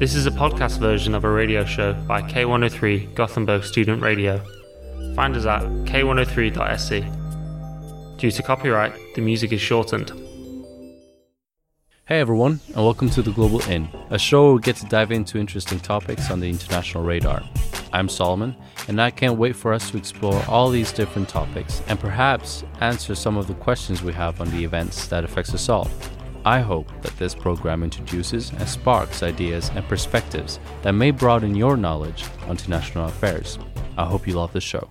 This is a podcast version of a radio show by K103 Gothenburg Student Radio. Find us at k103.se. Due to copyright, the music is shortened. Hey everyone, and welcome to the Global Inn, a show where we get to dive into interesting topics on the international radar. I'm Salomon, and I can't wait for us to explore all these different topics and perhaps answer some of the questions we have on the events that affects us all. I hope that this program introduces and sparks ideas and perspectives that may broaden your knowledge on international affairs. I hope you love the show.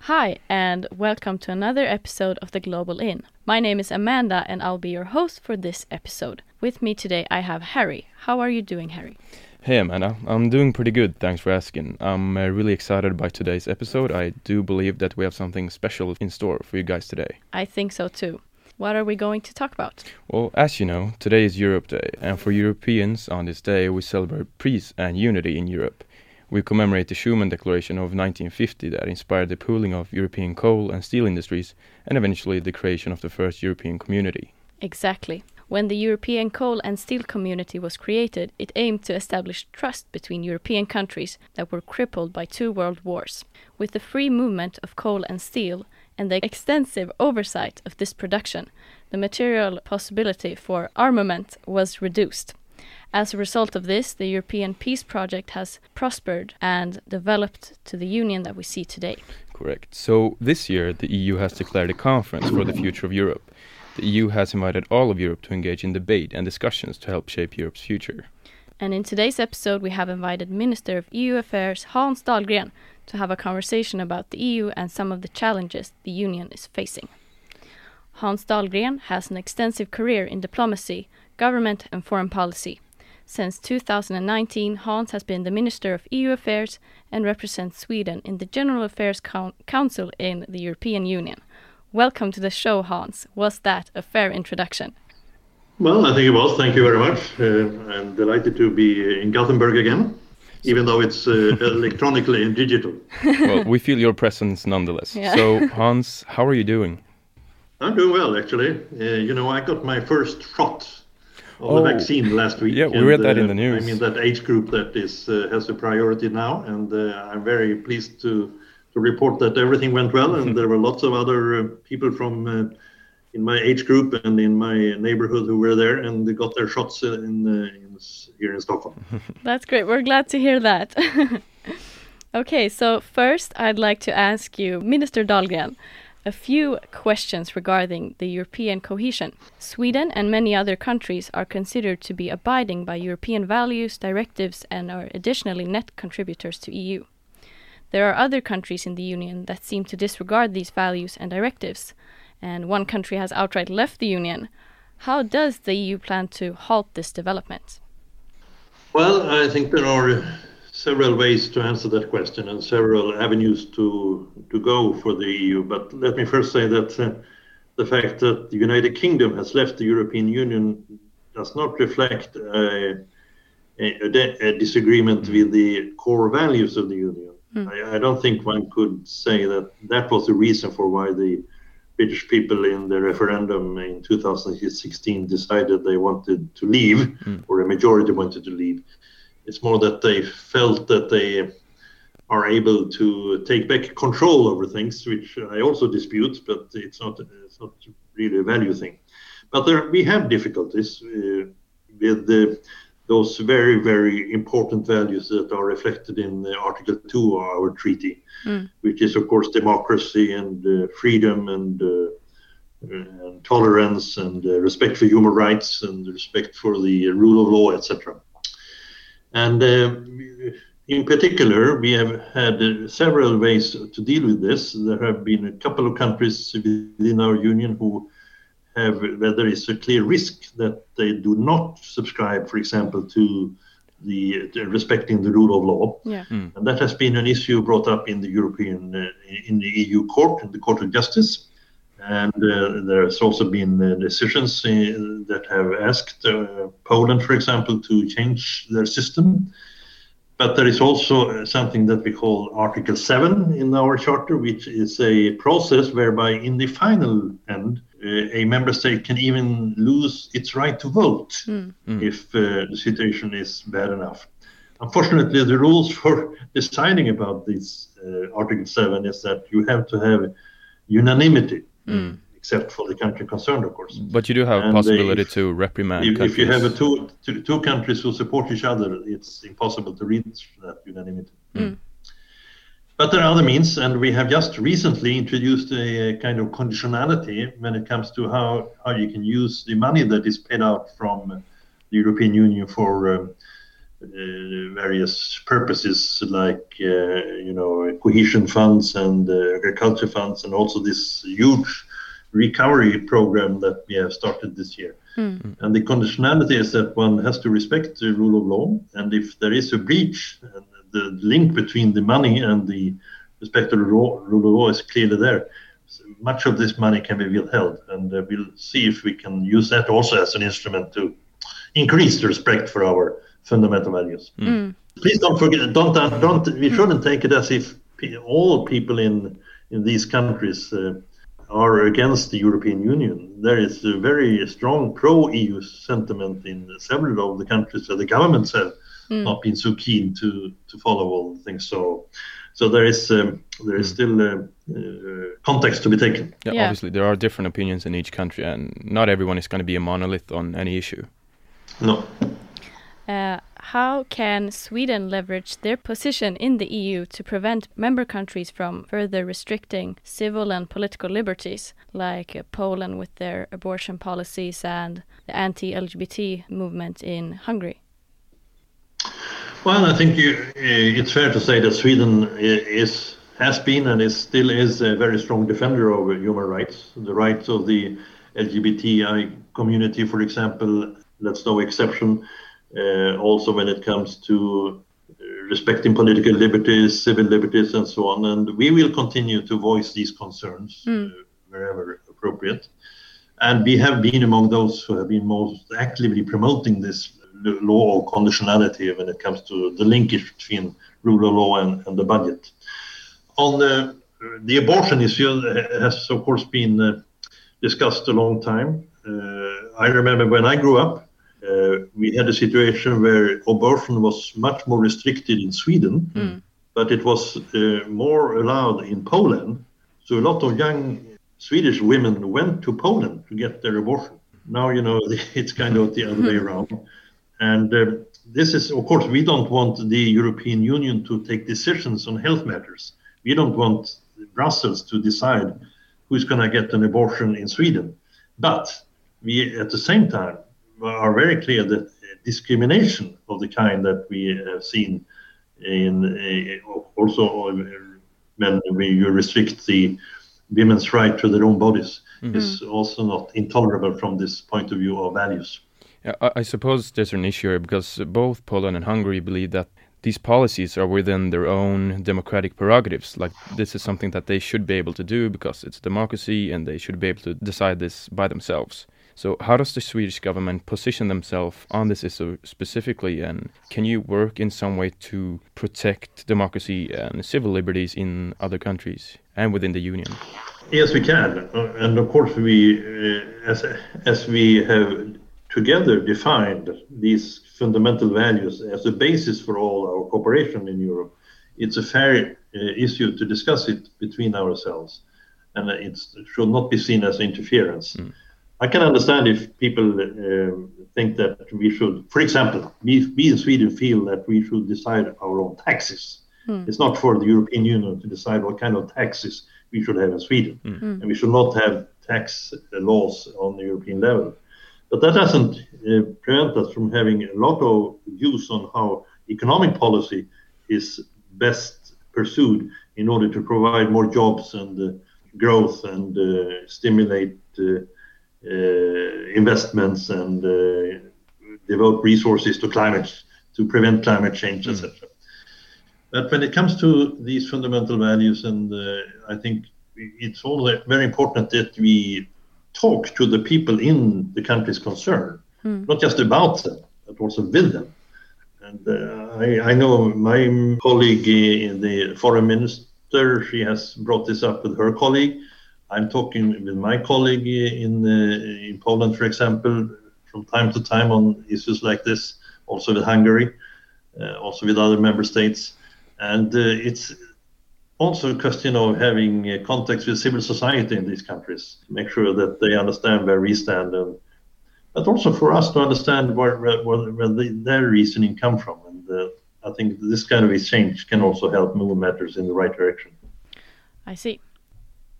Hi, and welcome to another episode of The Global Inn. My name is Amanda, and I'll be your host for this episode. With me today, I have Harry. How are you doing, Harry? Hey Amanda, I'm doing pretty good, thanks for asking. I'm uh, really excited by today's episode. I do believe that we have something special in store for you guys today. I think so too. What are we going to talk about? Well, as you know, today is Europe Day, and for Europeans on this day we celebrate peace and unity in Europe. We commemorate the Schuman Declaration of 1950 that inspired the pooling of European coal and steel industries and eventually the creation of the first European community. Exactly. When the European coal and steel community was created, it aimed to establish trust between European countries that were crippled by two world wars. With the free movement of coal and steel and the extensive oversight of this production, the material possibility for armament was reduced. As a result of this, the European peace project has prospered and developed to the union that we see today. Correct. So this year, the EU has declared a conference for the future of Europe. The EU has invited all of Europe to engage in debate and discussions to help shape Europe's future. And in today's episode, we have invited Minister of EU Affairs Hans Dahlgren to have a conversation about the EU and some of the challenges the Union is facing. Hans Dahlgren has an extensive career in diplomacy, government, and foreign policy. Since 2019, Hans has been the Minister of EU Affairs and represents Sweden in the General Affairs Coun Council in the European Union. Welcome to the show, Hans. Was that a fair introduction? Well, I think it was. Thank you very much. Uh, I'm delighted to be in Gothenburg again, even though it's uh, electronically and digital. well, we feel your presence nonetheless. Yeah. So, Hans, how are you doing? I'm doing well, actually. Uh, you know, I got my first shot of Oh. the vaccine last week. Yeah, we read that in the uh, news. I mean, that age group that is uh, has a priority now, and uh, I'm very pleased to to report that everything went well, and there were lots of other uh, people from uh, in my age group and in my neighborhood who were there, and they got their shots uh, in, uh, in here in Stockholm. That's great. We're glad to hear that. okay, so first I'd like to ask you, Minister Dahlgren, a few questions regarding the European cohesion. Sweden and many other countries are considered to be abiding by European values, directives, and are additionally net contributors to EU. There are other countries in the Union that seem to disregard these values and directives, and one country has outright left the Union. How does the EU plan to halt this development? Well, I think there are several ways to answer that question and several avenues to to go for the EU. But let me first say that uh, the fact that the United Kingdom has left the European Union does not reflect a, a, a a disagreement with the core values of the Union. I, I don't think one could say that that was the reason for why the British people in the referendum in 2016 decided they wanted to leave, or a majority wanted to leave. It's more that they felt that they are able to take back control over things, which I also dispute, but it's not it's not really a value thing. But there, we have difficulties uh, with the, those very very important values that are reflected in uh, Article Two of our treaty which is of course democracy and uh, freedom and, uh, and tolerance and uh, respect for human rights and respect for the rule of law, etc. And uh, in particular, we have had uh, several ways to deal with this. There have been a couple of countries within our union who have, where there is a clear risk that they do not subscribe, for example, to the to respecting the rule of law. Yeah. And that has been an issue brought up in the European, uh, in the EU Court, in the Court of Justice. And uh, there has also been uh, decisions uh, that have asked uh, Poland, for example, to change their system. But there is also uh, something that we call Article 7 in our charter, which is a process whereby, in the final end, a member state can even lose its right to vote Mm. if uh, the situation is bad enough. Unfortunately, the rules for deciding about this uh, Article 7 is that you have to have unanimity, except for the country concerned, of course. But you do have And, uh, possibility if- to reprimand If, if you have a countries. two, two, two countries who support each other, it's impossible to reach that unanimity. But there are other means, and we have just recently introduced a, kind of conditionality when it comes to how, how you can use the money that is paid out from the European Union for um, uh, various purposes, like uh, you know cohesion funds and uh, agriculture funds, and also this huge recovery program that we have started this year. And the conditionality is that one has to respect the rule of law, and if there is a breach, and the link between the money and the respect of the rule of law is clearly there. So much of this money can be withheld, and uh, we'll see if we can use that also as an instrument to increase the respect for our fundamental values. Please don't forget, don't, don't, we shouldn't take it as if all people in in these countries uh, are against the European Union. There is a very strong pro-EU sentiment in several of the countries where the governments have not been so keen to to follow all the things. So, so there is um, there is still uh, uh, context to be taken. Yeah, Yeah. obviously there are different opinions in each country, and not everyone is going to be a monolith on any issue. No. Uh, how can Sweden leverage their position in the EU to prevent member countries from further restricting civil and political liberties, like uh, Poland with their abortion policies and the anti LGBT movement in Hungary? Well, I think you, uh, it's fair to say that Sweden is has been and is still is a very strong defender of human rights. The rights of the LGBTI community, for example, that's no exception. Uh, also, when it comes to uh, respecting political liberties, civil liberties, and so on, and we will continue to voice these concerns uh, wherever appropriate. And we have been among those who have been most actively promoting this law of conditionality when it comes to the linkage between rule of law and, and the budget. On the, the abortion issue uh, has, of course, been uh, discussed a long time. Uh, I remember when I grew up, uh, we had a situation where abortion was much more restricted in Sweden, but it was uh, more allowed in Poland. So a lot of young Swedish women went to Poland to get their abortion. Now, you know, it's kind of the other way around. And uh, this is, of course, we don't want the European Union to take decisions on health matters. We don't want Brussels to decide who's going to get an abortion in Sweden. But we, at the same time, are very clear that discrimination of the kind that we have seen in uh, also uh, when we you restrict the women's right to their own bodies is also not intolerable from this point of view of values. I, I suppose there's an issue here because both Poland and Hungary believe that these policies are within their own democratic prerogatives. Like this is something that they should be able to do because it's democracy and they should be able to decide this by themselves. So how does the Swedish government position themselves on this issue specifically and can you work in some way to protect democracy and civil liberties in other countries and within the union? Yes, we can, and of course we, uh, as as we have together defined these fundamental values as a basis for all our cooperation in Europe. It's a fair uh, issue to discuss it between ourselves, and it should not be seen as interference. I can understand if people uh, think that we should, for example, we, we in Sweden feel that we should decide our own taxes. It's not for the European Union to decide what kind of taxes we should have in Sweden, and we should not have tax laws on the European level. But that doesn't uh, prevent us from having a lot of views on how economic policy is best pursued in order to provide more jobs and uh, growth and uh, stimulate uh, uh, investments and uh, devote resources to climate to prevent climate change, etc. But when it comes to these fundamental values, and uh, I think it's also very important that we talk to the people in the countries concerned, not just about them, but also with them. And uh, I, I know my colleague, in the foreign minister, she has brought this up with her colleague. I'm talking with my colleague in uh, in Poland, for example, from time to time on issues like this. Also with Hungary, uh, also with other member states, and uh, it's also a question of having uh, contacts with civil society in these countries, make sure that they understand where we stand, and, but also for us to understand where, where, where the, their reasoning come from. And uh, I think this kind of exchange can also help move matters in the right direction. I see.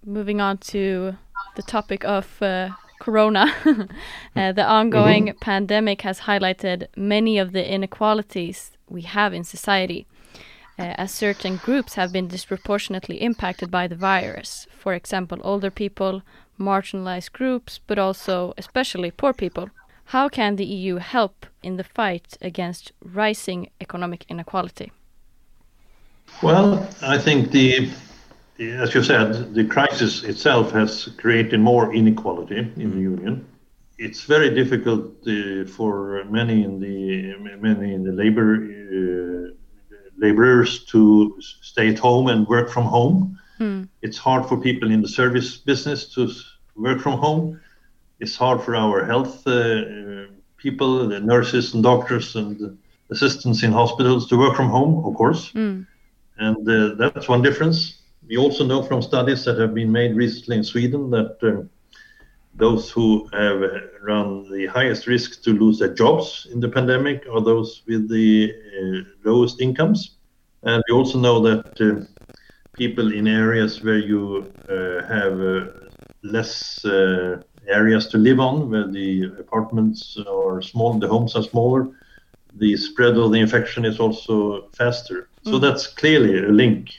Moving on to the topic of uh, Corona, uh, the ongoing mm -hmm. pandemic has highlighted many of the inequalities we have in society, uh, as certain groups have been disproportionately impacted by the virus. For example, older people, marginalized groups, but also especially poor people. How can the EU help in the fight against rising economic inequality? Well, I think the as you said, the crisis itself has created more inequality in the mm-hmm. union. It's very difficult uh, for many in the many in the labor uh, laborers to stay at home and work from home. Mm. It's hard for people in the service business to work from home. It's hard for our health uh, people, the nurses and doctors and assistants in hospitals to work from home, of course. Mm. And uh, that's one difference we also know from studies that have been made recently in Sweden that uh, those who have run the highest risk to lose their jobs in the pandemic are those with the uh, lowest incomes. And we also know that uh, people in areas where you uh, have uh, less uh, areas to live on, where the apartments are small, the homes are smaller, the spread of the infection is also faster. Mm. So that's clearly a link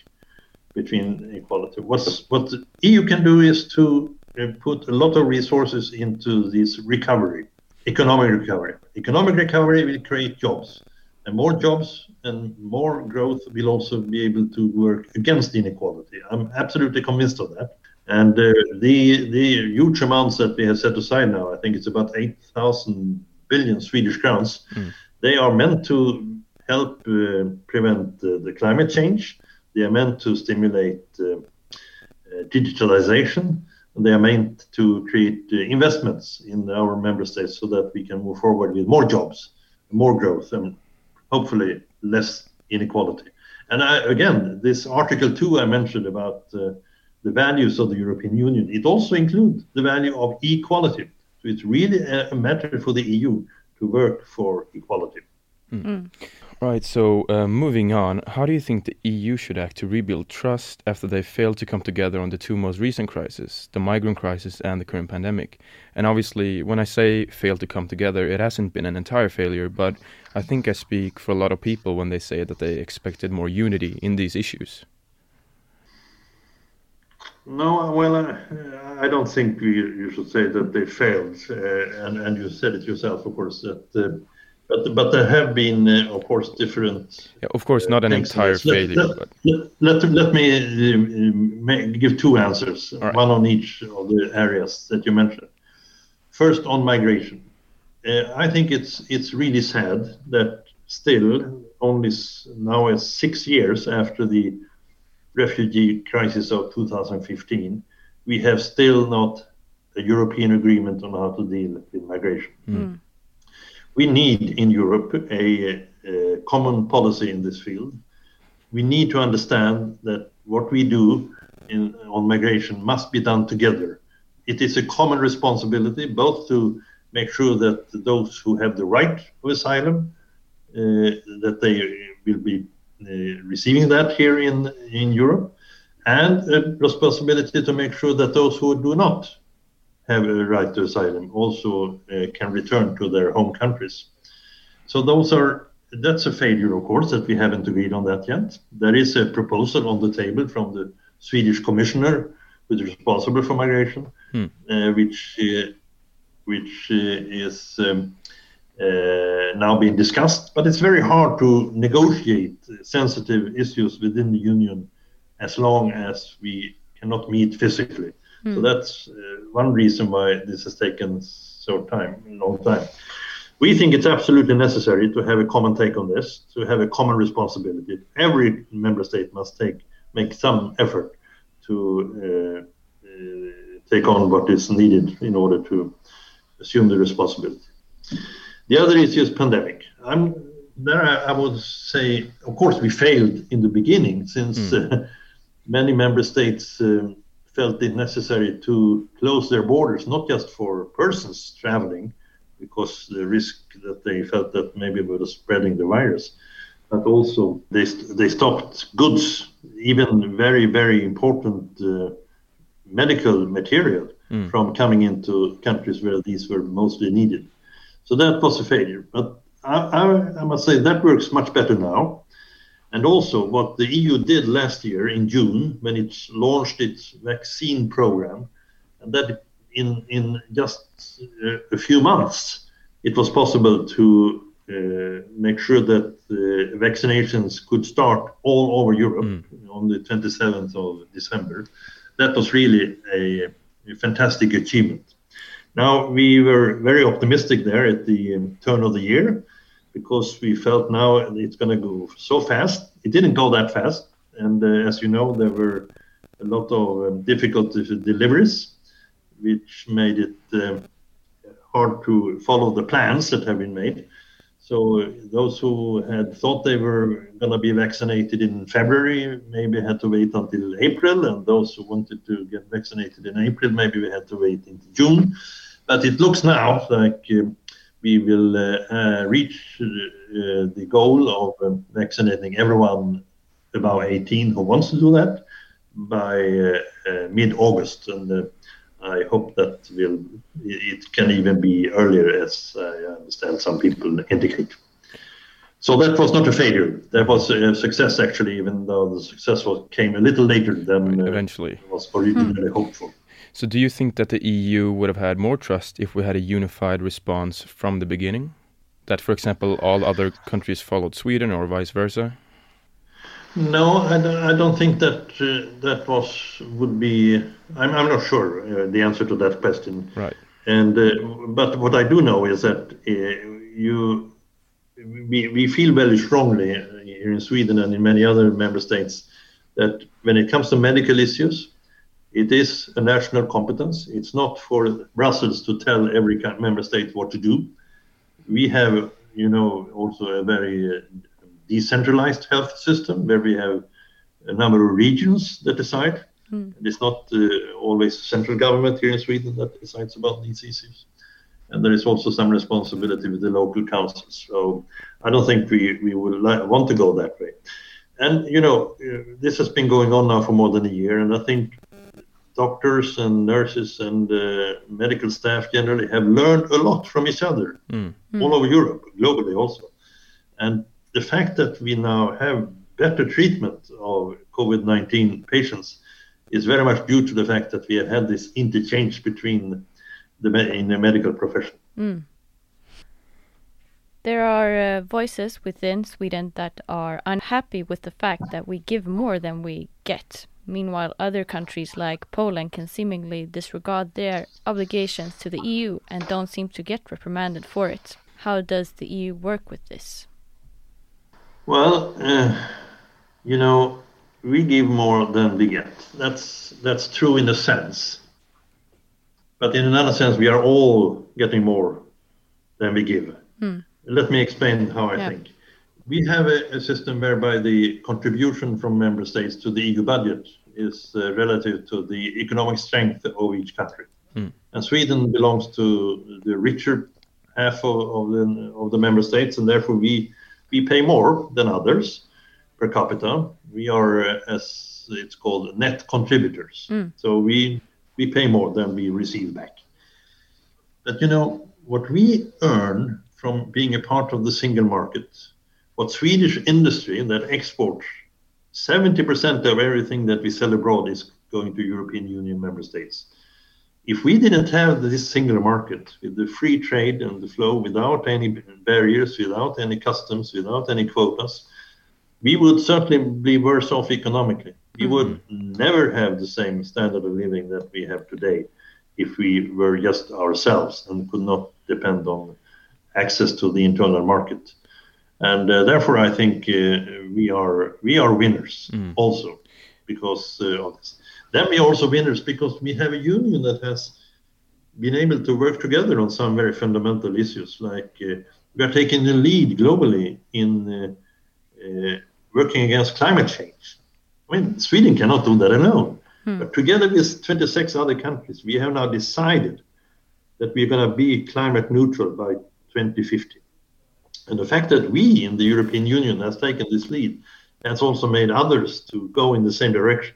between inequality. What's, what the EU can do is to put a lot of resources into this recovery, economic recovery. Economic recovery will create jobs, and more jobs and more growth will also be able to work against inequality. I'm absolutely convinced of that. And uh, the the huge amounts that we have set aside now, I think it's about 8,000 billion Swedish crowns. Mm. They are meant to help uh, prevent uh, the climate change they are meant to stimulate uh, uh, digitalization. They are meant to create uh, investments in our member states so that we can move forward with more jobs, more growth, and hopefully less inequality. And I, again, this Article 2 I mentioned about uh, the values of the European Union, it also includes the value of equality. So it's really a, a matter for the EU to work for equality. Mm. Mm. Right, so uh, moving on, how do you think the EU should act to rebuild trust after they failed to come together on the two most recent crises, the migrant crisis and the current pandemic? And obviously, when I say failed to come together, it hasn't been an entire failure, but I think I speak for a lot of people when they say that they expected more unity in these issues. No, well, uh, I don't think you should say that they failed. Uh, and, and you said it yourself, of course, that uh, but but there have been, uh, of course, different. Yeah, of course, not an entire failure. Let, but... let, let, let me uh, give two answers, right. one on each of the areas that you mentioned. First, on migration, uh, I think it's it's really sad that still only now as six years after the refugee crisis of 2015, we have still not a European agreement on how to deal with migration. Mm we need in Europe a, a, common policy in this field. We need to understand that what we do in, on migration must be done together. It is a common responsibility both to make sure that those who have the right of asylum uh, that they will be uh, receiving that here in in Europe, and a responsibility to make sure that those who do not have a right to asylum also uh, can return to their home countries. So those are that's a failure, of course, that we haven't agreed on that yet. There is a proposal on the table from the Swedish commissioner who is responsible for migration, hmm. uh, which uh, which uh, is um, uh, now being discussed. But it's very hard to negotiate sensitive issues within the union as long as we cannot meet physically. Mm. So hmm. that's uh, one reason why this has taken so time, long time. We think it's absolutely necessary to have a common take on this, to have a common responsibility. Every member state must take make some effort to uh, uh, take on what is needed in order to assume the responsibility. The other issue is pandemic. I'm, there I, I would say, of course, we failed in the beginning since mm. uh, many member states uh, felt it necessary to close their borders, not just for persons traveling, because the risk that they felt that maybe we were spreading the virus, but also they, they stopped goods, even very, very important uh, medical material mm. from coming into countries where these were mostly needed. So that was a failure. But I, I, I must say that works much better now. And also, what the EU did last year in June, when it launched its vaccine program, and that in, in just a few months, it was possible to uh, make sure that uh, vaccinations could start all over Europe mm. on the 27th of December. That was really a, a, fantastic achievement. Now, we were very optimistic there at the um, turn of the year because we felt now it's going to go so fast. It didn't go that fast. And uh, as you know, there were a lot of um, difficult deliveries, which made it um, hard to follow the plans that have been made. So those who had thought they were going to be vaccinated in February maybe had to wait until April, and those who wanted to get vaccinated in April maybe we had to wait into June. But it looks now like uh, we will uh, uh, reach uh, the goal of um, vaccinating everyone above 18 who wants to do that by uh, mid-August, and I hope that will it can even be earlier, as I understand some people indicate. So that was not a failure. That was a success, actually, even though the success was, came a little later than uh, eventually was originally hmm. hoped for. So, do you think that the EU would have had more trust if we had a unified response from the beginning? That, for example, all other countries followed Sweden, or vice versa? No, I don't, I don't think that uh, that was would be. I'm, I'm not sure uh, the answer to that question. Right. And uh, but what I do know is that uh, you we, we feel very strongly here in Sweden and in many other member states that when it comes to medical issues, it is a national competence. It's not for Brussels to tell every member state what to do. We have, you know, also a very uh, decentralized health system where we have a number of regions that decide. Mm. It's not uh, always central government here in Sweden that decides about these issues. And there is also some responsibility with the local councils. So I don't think we, we would want to go that way. And, you know, uh, this has been going on now for more than a year. And I think doctors and nurses and uh, medical staff generally have learned a lot from each other mm. all over Europe, globally also. And the fact that we now have better treatment of COVID 19 patients is very much due to the fact that we have had this interchange between the in the medical profession. Mm. There are uh, voices within Sweden that are unhappy with the fact that we give more than we get. Meanwhile, other countries like Poland can seemingly disregard their obligations to the EU and don't seem to get reprimanded for it. How does the EU work with this? Well, uh, you know, we give more than we get. That's that's true in a sense. But in another sense, we are all getting more than we give. Hmm. Let me explain how I yeah. think. We have a, a, system whereby the contribution from member states to the EU budget is uh, relative to the economic strength of each country. Hmm. And Sweden belongs to the richer half of, of, the, of the member states, and therefore we we pay more than others per capita. We are, uh, as it's called, net contributors. Mm. So we we pay more than we receive back. But you know what we earn from being a part of the single market, what Swedish industry that exports 70% of everything that we sell abroad is going to European Union member states if we didn't have this single market with the free trade and the flow without any barriers, without any customs, without any quotas, we would certainly be worse off economically. We mm-hmm. would never have the same standard of living that we have today if we were just ourselves and could not depend on access to the internal market. And uh, therefore, I think uh, we are we are winners mm. also because uh, of this. then we are also winners because we have a union that has been able to work together on some very fundamental issues, like uh, we are taking the lead globally in uh, uh, working against climate change. I mean, Sweden cannot do that alone. Hmm. But together with 26 other countries, we have now decided that we're going to be climate neutral by 2050. And the fact that we in the European Union has taken this lead has also made others to go in the same direction.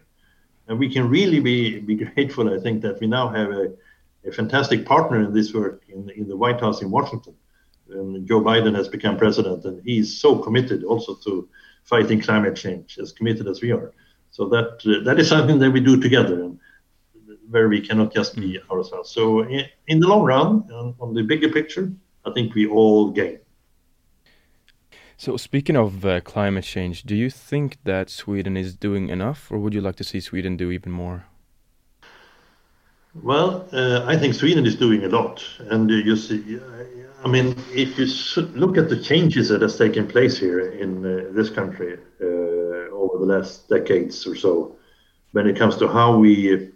And we can really be, be grateful, I think, that we now have a, a fantastic partner in this work in, in the White House in Washington. And Joe Biden has become president, and he's so committed also to fighting climate change, as committed as we are. So that uh, that is something that we do together, and where we cannot just be ourselves. So in, in the long run, on, on the bigger picture, I think we all gain. So, speaking of uh, climate change, do you think that Sweden is doing enough, or would you like to see Sweden do even more? Well, uh, I think Sweden is doing a lot, and uh, you see, I mean, if you look at the changes that has taken place here in uh, this country uh, over the last decades or so, when it comes to how we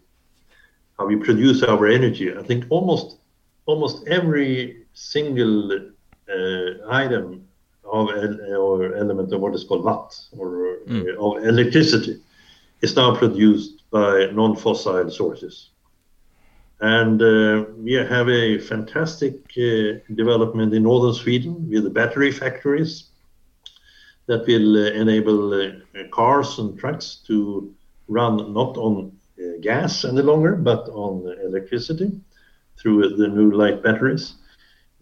how we produce our energy, I think almost almost every single uh, item of or element of what is called watt or mm. of electricity is now produced by non-fossil sources. And uh, we have a fantastic uh, development in northern Sweden with the battery factories that will uh, enable uh, cars and trucks to run not on uh, gas any longer, but on electricity through the new light batteries.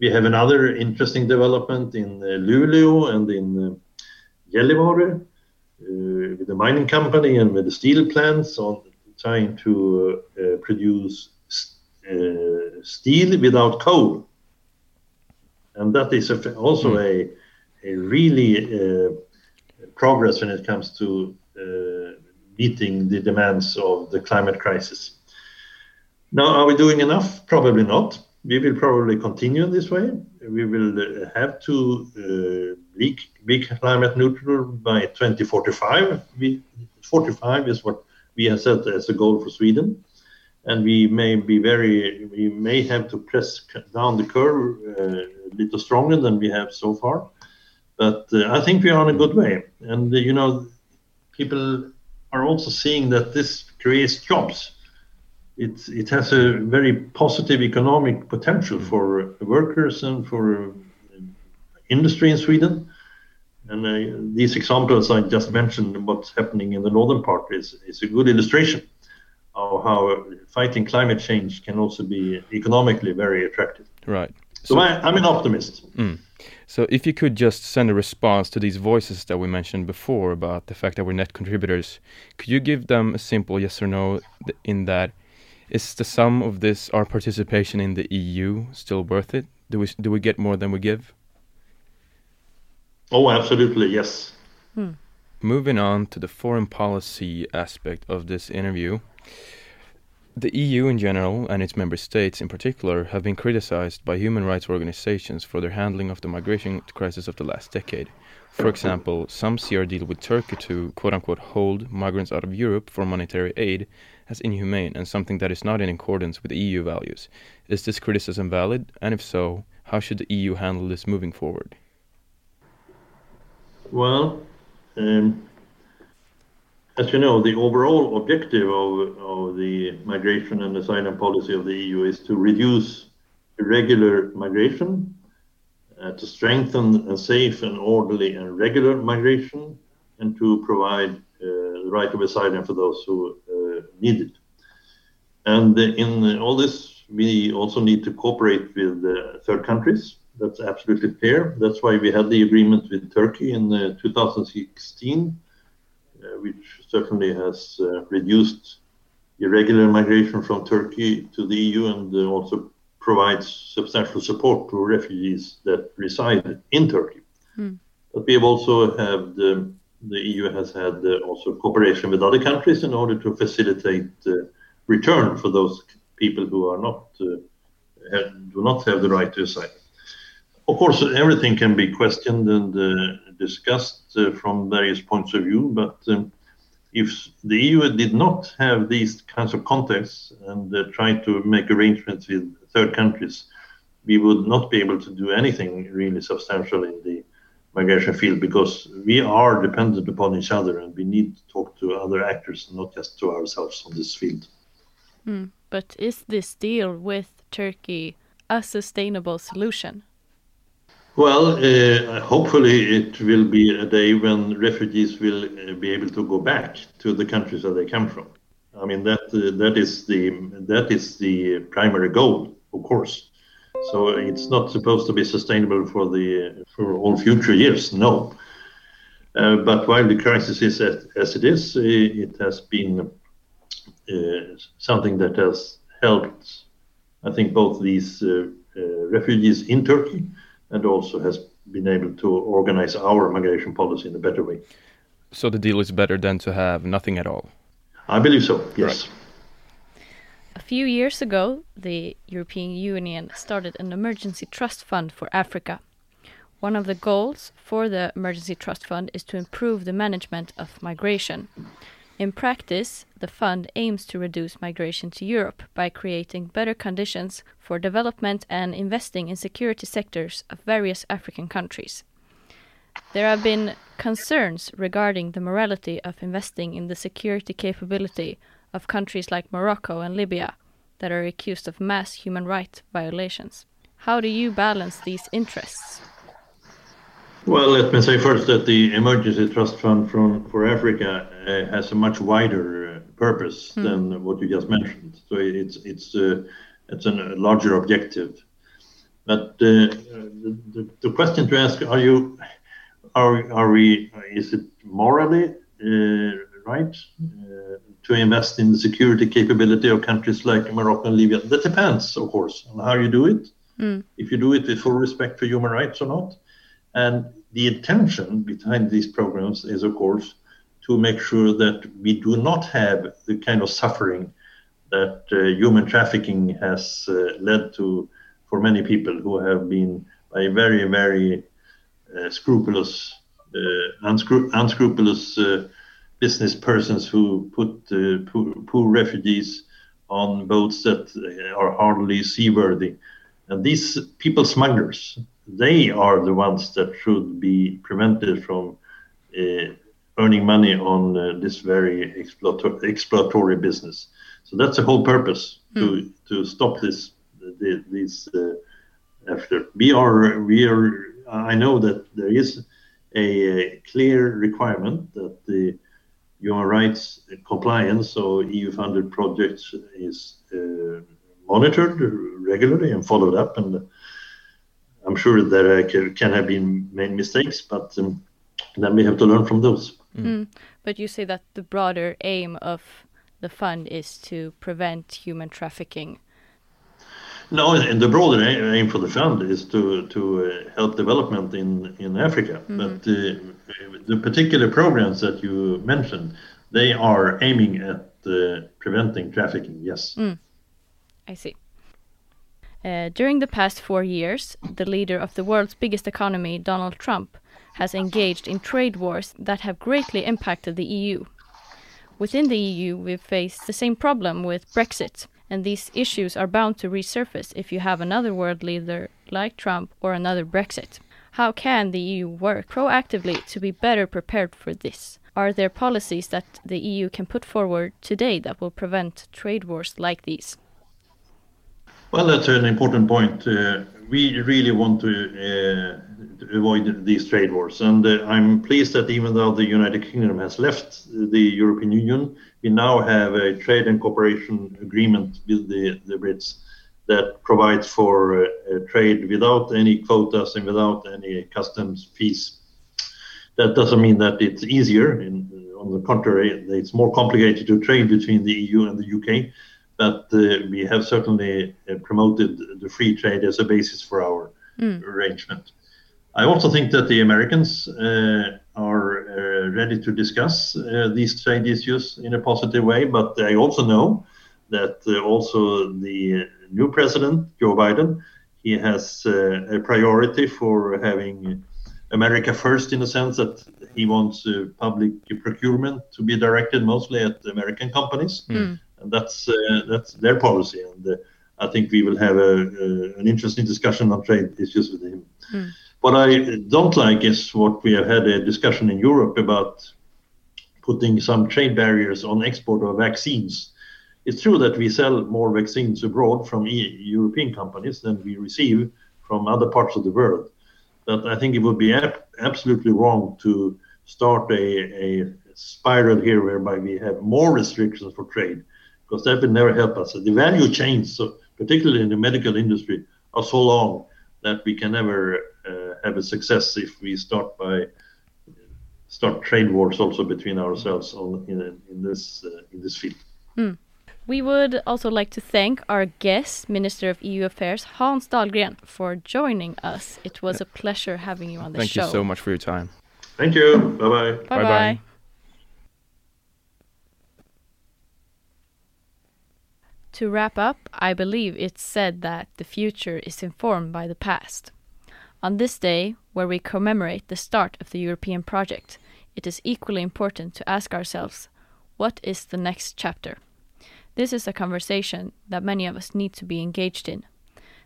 We have another interesting development in uh, Luleå and in uh, Gällivare uh, with the mining company and with the steel plants on trying to produce steel without coal. And that is also mm. a, a really progress when it comes to meeting the demands of the climate crisis. Now, are we doing enough? Probably not we will probably continue this way. We will uh, have to uh, be, be climate neutral by 2045. We, 45 is what we have set as a goal for Sweden. And we may be very, we may have to press down the curve uh, a little stronger than we have so far. But uh, I think we are on a good way. And, uh, you know, people are also seeing that this creates jobs it, it has a very positive economic potential for workers and for uh, industry in Sweden. And uh, these examples I just mentioned, what's happening in the northern part, is, is a good illustration of how fighting climate change can also be economically very attractive. Right. So, so I, am an optimist. Mm. So if you could just send a response to these voices that we mentioned before about the fact that we're net contributors, could you give them a simple yes or no in that is the sum of this our participation in the EU still worth it? Do we do we get more than we give? Oh, absolutely, yes. Hmm. Moving on to the foreign policy aspect of this interview. The EU in general and its member states in particular have been criticized by human rights organizations for their handling of the migration crisis of the last decade. For example, some see our deal with Turkey to quote unquote hold migrants out of Europe for monetary aid as inhumane and something that is not in accordance with EU values. Is this criticism valid? And if so, how should the EU handle this moving forward? Well, um, as you know, the overall objective of, of the migration and asylum policy of the EU is to reduce irregular migration, uh, to strengthen a safe and orderly and regular migration, and to provide uh, the right of asylum for those who needed. And in all this, we also need to cooperate with third countries. That's absolutely clear. That's why we had the agreement with Turkey in 2016, uh, which certainly has uh, reduced irregular migration from Turkey to the EU and uh, also provides substantial support to refugees that reside in Turkey. Mm. But we have also have the the EU has had uh, also cooperation with other countries in order to facilitate uh, return for those people who are not uh, have, do not have the right to asylum. Of course, everything can be questioned and discussed from various points of view, but um, if the EU did not have these kinds of contacts and uh, try to make arrangements with third countries, we would not be able to do anything really substantial in the migration field because we are dependent upon each other and we need to talk to other actors, and not just to ourselves on this field. Mm. But is this deal with Turkey a sustainable solution? Well, uh, hopefully it will be a day when refugees will uh, be able to go back to the countries that they come from. I mean that uh, that is the that is the primary goal, of course. So it's not supposed to be sustainable for the for all future years. No. Uh, but while the crisis is as, as it is, uh, it has been uh, something that has helped. I think both these refugees in Turkey and also has been able to organize our migration policy in a better way. So the deal is better than to have nothing at all? I believe so, yes. Right. A few years ago, the European Union started an emergency trust fund for Africa. One of the goals for the emergency trust fund is to improve the management of migration. In practice, the fund aims to reduce migration to Europe by creating better conditions for development and investing in security sectors of various African countries. There have been concerns regarding the morality of investing in the security capability of countries like Morocco and Libya that are accused of mass human rights violations. How do you balance these interests? Well, let me say first that the Emergency Trust Fund from, for Africa uh, has a much wider uh, purpose mm. than what you just mentioned. So it's it's uh, it's a larger objective. But uh, the, the, the, question to ask: Are you are are we? Is it morally uh, right uh, to invest in the security capability of countries like Morocco and Libya? That depends, of course, on how you do it. Mm. If you do it with full respect for human rights or not. And the intention behind these programs is, of course, to make sure that we do not have the kind of suffering that uh, human trafficking has uh, led to for many people who have been by very, very uh, scrupulous, uh, unscru- unscrupulous uh, business persons who put uh, poor, poor, refugees on boats that are hardly seaworthy. And these people smugglers, they are the ones that should be prevented from uh, earning money on uh, this very exploitor- exploratory business. So that's the whole purpose mm. to hmm. to stop this the, these uh, after we are we are I know that there is a, a clear requirement that the human rights compliance so EU funded projects is uh, monitored regularly and followed up and I'm sure there can, can have been made mistakes, but um, then we have to learn from those. Mm. Mm. But you say that the broader aim of the fund is to prevent human trafficking. No, and the broader aim for the fund is to to uh, help development in in Africa. Mm. But uh, the particular programs that you mentioned, they are aiming at uh, preventing trafficking. Yes. Mm. I see. Uh, during the past four years, the leader of the world's biggest economy, Donald Trump, has engaged in trade wars that have greatly impacted the EU. Within the EU, we've faced the same problem with Brexit, and these issues are bound to resurface if you have another world leader like Trump or another Brexit. How can the EU work proactively to be better prepared for this? Are there policies that the EU can put forward today that will prevent trade wars like these? Well, that's an important point. Uh, we really want to, uh, avoid these trade wars, and uh, I'm pleased that even though the United Kingdom has left the European Union, we now have a trade and cooperation agreement with the, the Brits that provides for uh, trade without any quotas and without any customs fees. That doesn't mean that it's easier. In, on the contrary, it's more complicated to trade between the EU and the UK but uh, we have certainly uh, promoted the free trade as a basis for our mm. arrangement. I also think that the Americans uh, are ready to discuss these trade issues in a positive way, but I also know that also the new president, Joe Biden, he has a priority for having America first in the sense that he wants uh, public procurement to be directed mostly at American companies, Mm. And that's uh, that's their policy. And uh, I think we will have a, an interesting discussion on trade issues with him. Mm. What I don't like is what we have had a discussion in Europe about putting some trade barriers on export of vaccines. It's true that we sell more vaccines abroad from e- European companies than we receive from other parts of the world. But I think it would be ab- absolutely wrong to start a, a spiral here whereby we have more restrictions for trade, because that will never help us. The value chains, so particularly in the medical industry, are so long that we can never uh, have a success if we start by start trade wars also between ourselves on, in, in this uh, in this field. We would also like to thank our guest, Minister of EU Affairs, Hans Dahlgren, for joining us. It was a pleasure having you on the Thank show. Thank you so much for your time. Thank you. Bye bye. Bye Bye-bye. bye. To wrap up, I believe it's said that the future is informed by the past. On this day, where we commemorate the start of the European project, it is equally important to ask ourselves what is the next chapter? This is a conversation that many of us need to be engaged in.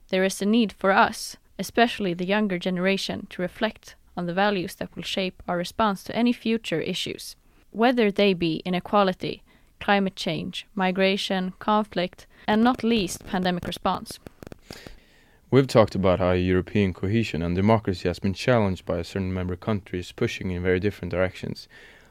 There is a need for us, especially the younger generation, to reflect on the values that will shape our response to any future issues, whether they be inequality, climate change, migration, conflict, and not least pandemic response. We've talked about how European cohesion and democracy has been challenged by certain member countries pushing in very different directions.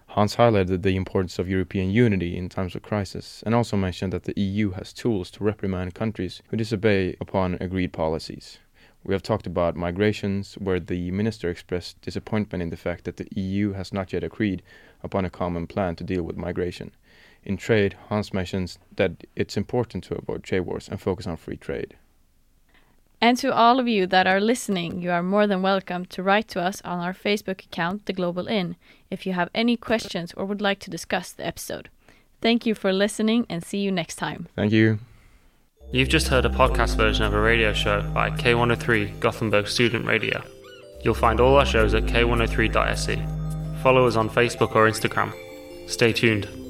Hans highlighted the importance of European unity in times of crisis and also mentioned that the EU has tools to reprimand countries who disobey upon agreed policies. We have talked about migrations, where the minister expressed disappointment in the fact that the EU has not yet agreed upon a common plan to deal with migration. In trade, Hans mentions that it's important to avoid trade wars and focus on free trade. And to all of you that are listening, you are more than welcome to write to us on our Facebook account, The Global Inn, if you have any questions or would like to discuss the episode. Thank you for listening and see you next time. Thank you. You've just heard a podcast version of a radio show by K103 Gothenburg Student Radio. You'll find all our shows at k103.se. Follow us on Facebook or Instagram. Stay tuned.